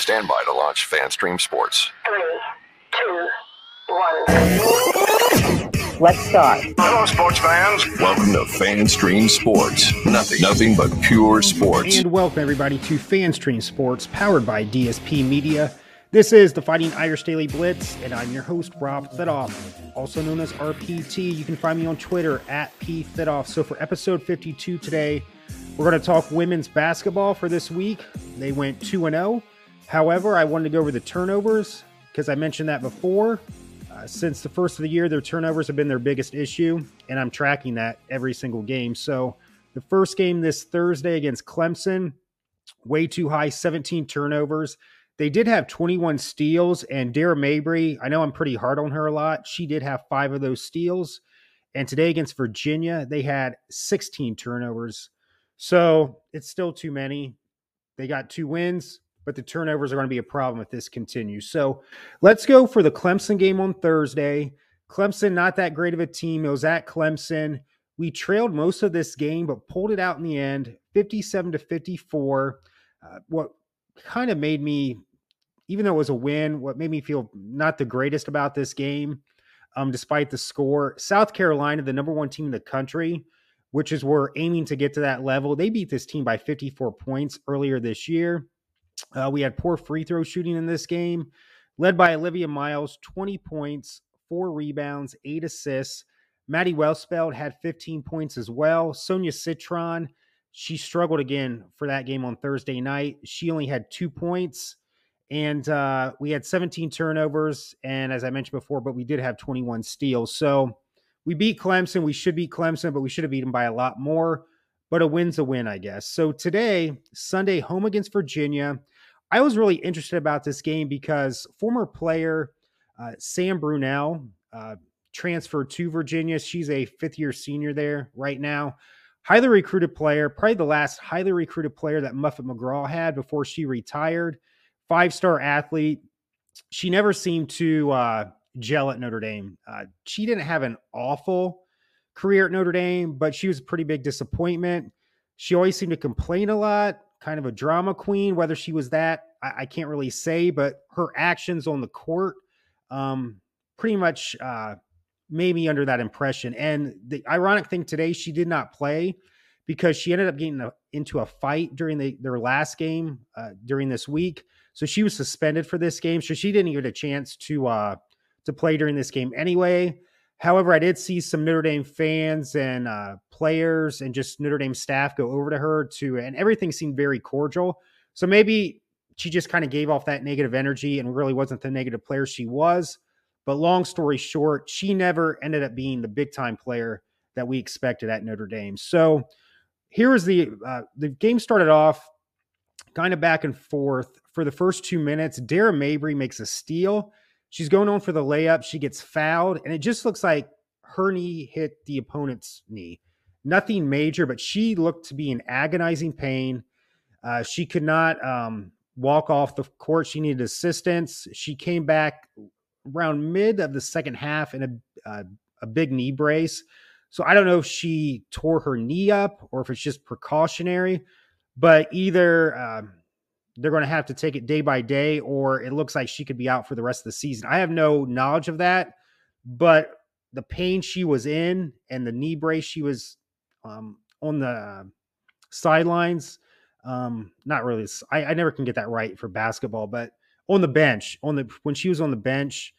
Stand by to launch FanStream Sports. Three, two, one. Let's start. Hello, sports fans. Welcome to FanStream Sports. Nothing, nothing but pure sports. And welcome everybody to FanStream Sports, powered by DSP Media. This is the Fighting Irish Daily Blitz, and I'm your host, Rob Thidoff, also known as RPT. You can find me on Twitter at P So for episode 52 today, we're going to talk women's basketball for this week. They went 2 0. However, I wanted to go over the turnovers because I mentioned that before. Uh, since the first of the year, their turnovers have been their biggest issue, and I'm tracking that every single game. So the first game this Thursday against Clemson, way too high, 17 turnovers. They did have 21 steals, and Dara Mabrey, I know I'm pretty hard on her a lot. She did have five of those steals. And today against Virginia, they had 16 turnovers. So it's still too many. They got two wins but the turnovers are going to be a problem if this continues. So let's go for the Clemson game on Thursday. Clemson, not that great of a team. It was at Clemson. We trailed most of this game, but pulled it out in the end, 57 to 54. Uh, what kind of made me, even though it was a win, what made me feel not the greatest about this game, um, despite the score, South Carolina, the number one team in the country, which is we're aiming to get to that level. They beat this team by 54 points earlier this year. Uh, we had poor free throw shooting in this game, led by Olivia Miles, 20 points, four rebounds, eight assists. Maddie Westbeld had 15 points as well. Sonia Citron, she struggled again for that game on Thursday night. She only had two points, and uh, we had 17 turnovers. And as I mentioned before, but we did have 21 steals. So we beat Clemson. We should beat Clemson, but we should have beaten by a lot more. But a win's a win, I guess. So today, Sunday, home against Virginia. I was really interested about this game because former player uh, Sam Brunelle uh, transferred to Virginia. She's a fifth year senior there right now. Highly recruited player, probably the last highly recruited player that Muffet McGraw had before she retired. Five star athlete. She never seemed to uh, gel at Notre Dame. Uh, she didn't have an awful career at Notre Dame, but she was a pretty big disappointment. She always seemed to complain a lot kind of a drama queen. Whether she was that, I, I can't really say, but her actions on the court um, pretty much uh, made me under that impression. And the ironic thing today, she did not play because she ended up getting a, into a fight during the, their last game uh, during this week. So she was suspended for this game. So she didn't get a chance to uh, to play during this game anyway. However, I did see some Notre Dame fans and uh, players and just Notre Dame staff go over to her to, and everything seemed very cordial. So maybe she just kind of gave off that negative energy and really wasn't the negative player she was. But long story short, she never ended up being the big time player that we expected at Notre Dame. So here is the uh, the game started off kind of back and forth for the first two minutes. Dara Mabrey makes a steal She's going on for the layup. She gets fouled, and it just looks like her knee hit the opponent's knee. Nothing major, but she looked to be in agonizing pain. Uh, she could not um, walk off the court. She needed assistance. She came back around mid of the second half in a, uh, a big knee brace. So I don't know if she tore her knee up or if it's just precautionary, but either um, they're going to have to take it day by day, or it looks like she could be out for the rest of the season. I have no knowledge of that, but the pain she was in and the knee brace she was um, on the sidelines, um, not really. I, I never can get that right for basketball, but on the bench, on the when she was on the bench,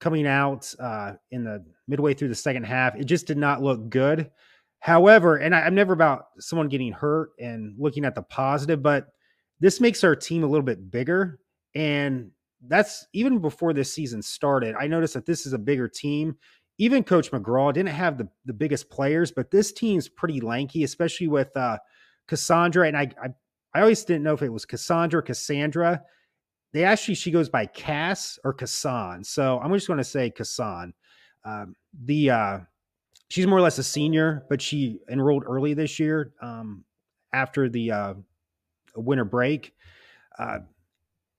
coming out uh, in the midway through the second half, it just did not look good. However, and I, I'm never about someone getting hurt and looking at the positive, but this makes our team a little bit bigger. And that's even before this season started. I noticed that this is a bigger team. Even Coach McGraw didn't have the, the biggest players, but this team's pretty lanky, especially with uh, Cassandra. And I, I, I always didn't know if it was Cassandra, Cassandra. They actually, she goes by Cass or Cassan. So I'm just going to say Cassan. Um, the, uh, she's more or less a senior, but she enrolled early this year um, after the uh, winter break. Uh,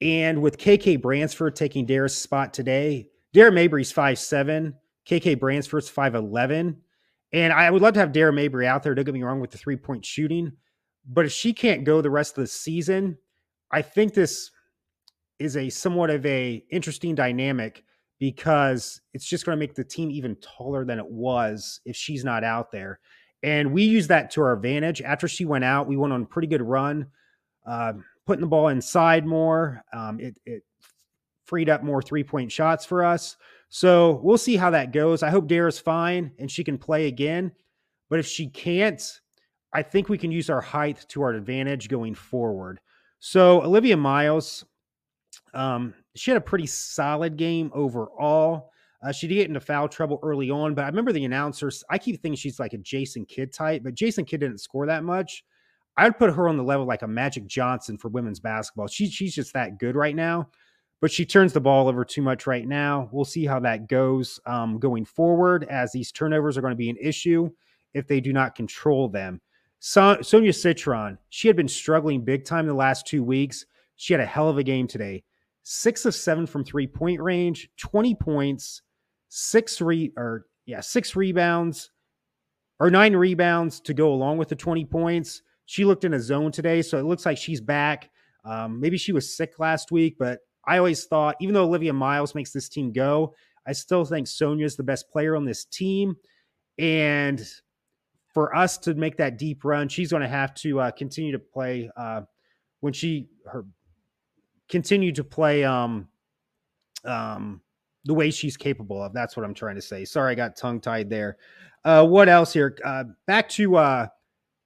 and with KK Bransford taking Dara's spot today, Dara Mabrey's five seven, KK Bransford's 5'11. And I would love to have Dara Mabrey out there. Don't get me wrong with the three point shooting. But if she can't go the rest of the season, I think this is a somewhat of a interesting dynamic because it's just going to make the team even taller than it was if she's not out there. And we use that to our advantage. After she went out, we went on a pretty good run, uh, putting the ball inside more. Um, it, it freed up more three point shots for us. So we'll see how that goes. I hope Dara's fine and she can play again. But if she can't, I think we can use our height to our advantage going forward. So Olivia Miles, um, she had a pretty solid game overall. Uh, she did get into foul trouble early on, but I remember the announcers. I keep thinking she's like a Jason Kidd type, but Jason Kidd didn't score that much. I'd put her on the level like a Magic Johnson for women's basketball. She's she's just that good right now, but she turns the ball over too much right now. We'll see how that goes um, going forward, as these turnovers are going to be an issue if they do not control them. So, Sonia Citron, she had been struggling big time the last two weeks. She had a hell of a game today six of seven from three point range, 20 points, six re or yeah, six rebounds or nine rebounds to go along with the 20 points. She looked in a zone today, so it looks like she's back. Um, maybe she was sick last week, but I always thought, even though Olivia Miles makes this team go, I still think Sonia is the best player on this team. And for us to make that deep run, she's going to have to uh, continue to play uh, when she her continue to play um um the way she's capable of. That's what I'm trying to say. Sorry, I got tongue tied there. Uh, what else here? Uh, back to uh,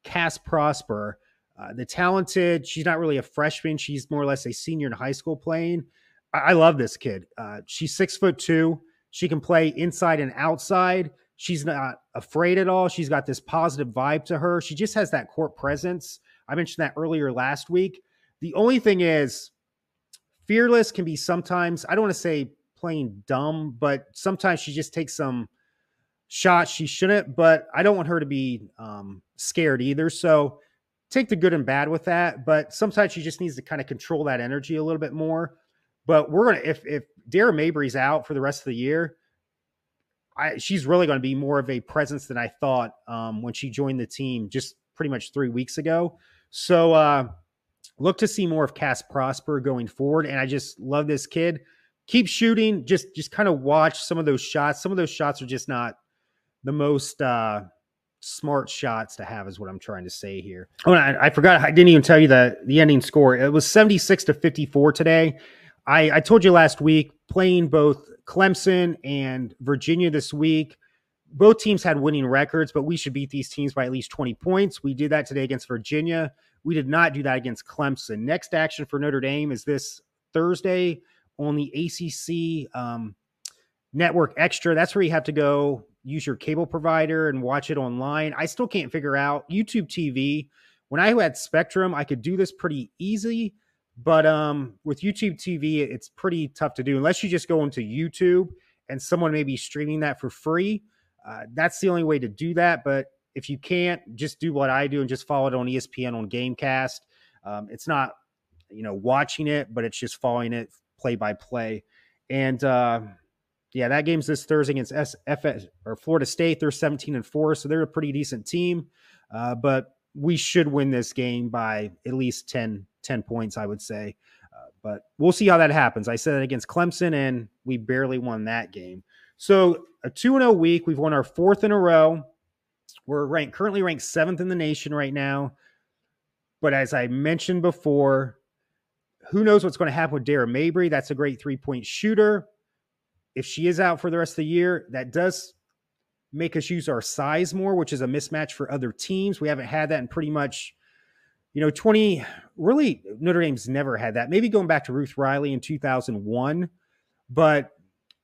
Cass Prosper, uh, the talented. She's not really a freshman. She's more or less a senior in high school playing. I, I love this kid. Uh, she's six foot two. She can play inside and outside. She's not afraid at all. She's got this positive vibe to her. She just has that court presence. I mentioned that earlier last week. The only thing is, fearless can be sometimes, I don't want to say playing dumb, but sometimes she just takes some shots she shouldn't. But I don't want her to be um, scared either. So take the good and bad with that. But sometimes she just needs to kind of control that energy a little bit more. But we're gonna if if Dara Mabrey's out for the rest of the year, I, she's really going to be more of a presence than I thought um, when she joined the team just pretty much three weeks ago. So uh, look to see more of Cass Prosper going forward. And I just love this kid. Keep shooting. Just just kind of watch some of those shots. Some of those shots are just not the most uh, smart shots to have, is what I'm trying to say here. Oh, I, I forgot. I didn't even tell you the the ending score. It was 76 to 54 today. I, I told you last week playing both Clemson and Virginia this week. Both teams had winning records, but we should beat these teams by at least 20 points. We did that today against Virginia. We did not do that against Clemson. Next action for Notre Dame is this Thursday on the ACC um, Network Extra. That's where you have to go use your cable provider and watch it online. I still can't figure out YouTube TV. When I had Spectrum, I could do this pretty easy, but um, with YouTube TV, it's pretty tough to do unless you just go into YouTube and someone may be streaming that for free. Uh, that's the only way to do that. But if you can't, just do what I do and just follow it on ESPN on Gamecast. Um, it's not, you know, watching it, but it's just following it play by play. And uh, yeah, that game's this Thursday against SFS or Florida State. They're 17 and four, so they're a pretty decent team. Uh, but we should win this game by at least 10, 10 points, I would say. Uh, but we'll see how that happens. I said against Clemson, and we barely won that game. So a 2 0 week. We've won our fourth in a row. We're ranked currently ranked seventh in the nation right now. But as I mentioned before, who knows what's going to happen with Dara Mabrey? That's a great three point shooter. If she is out for the rest of the year, that does make us use our size more, which is a mismatch for other teams. We haven't had that in pretty much, you know, 20, really, Notre Dame's never had that. Maybe going back to Ruth Riley in 2001. But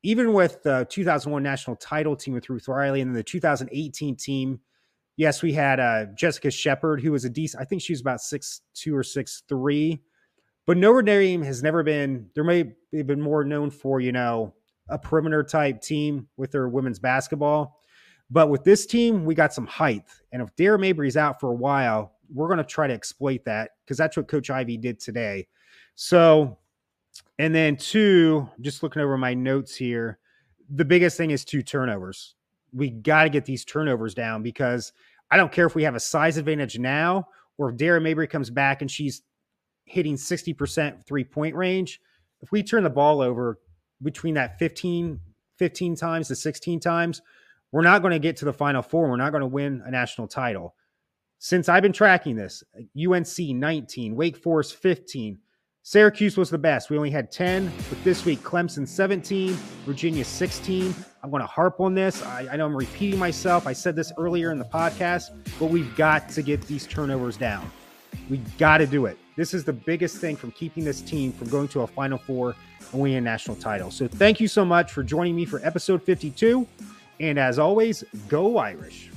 even with the 2001 national title team with Ruth Riley and then the 2018 team, yes, we had uh, Jessica Shepard, who was a decent, I think she was about six two or six three. But Notre Dame has never been, there may have been more known for, you know, a perimeter type team with their women's basketball. But with this team, we got some height. And if Dara Mabrey's out for a while, we're going to try to exploit that because that's what Coach Ivey did today. So and then two, just looking over my notes here, the biggest thing is two turnovers. We got to get these turnovers down because I don't care if we have a size advantage now or if Dara Mabrey comes back and she's hitting 60% three point range. if we turn the ball over between that 15, 15 times to 16 times, we're not going to get to the final four. We're not going to win a national title. Since I've been tracking this, UNC 19, Wake Forest 15, Syracuse was the best. We only had 10, but this week, Clemson 17, Virginia 16. I'm going to harp on this. I, I, know I'm repeating myself. I said this earlier in the podcast, but we've got to get these turnovers down. We got to do it. This is the biggest thing from keeping this team from going to a Final Four and winning a national title. So thank you so much for joining me for episode 52. And as always, go Irish.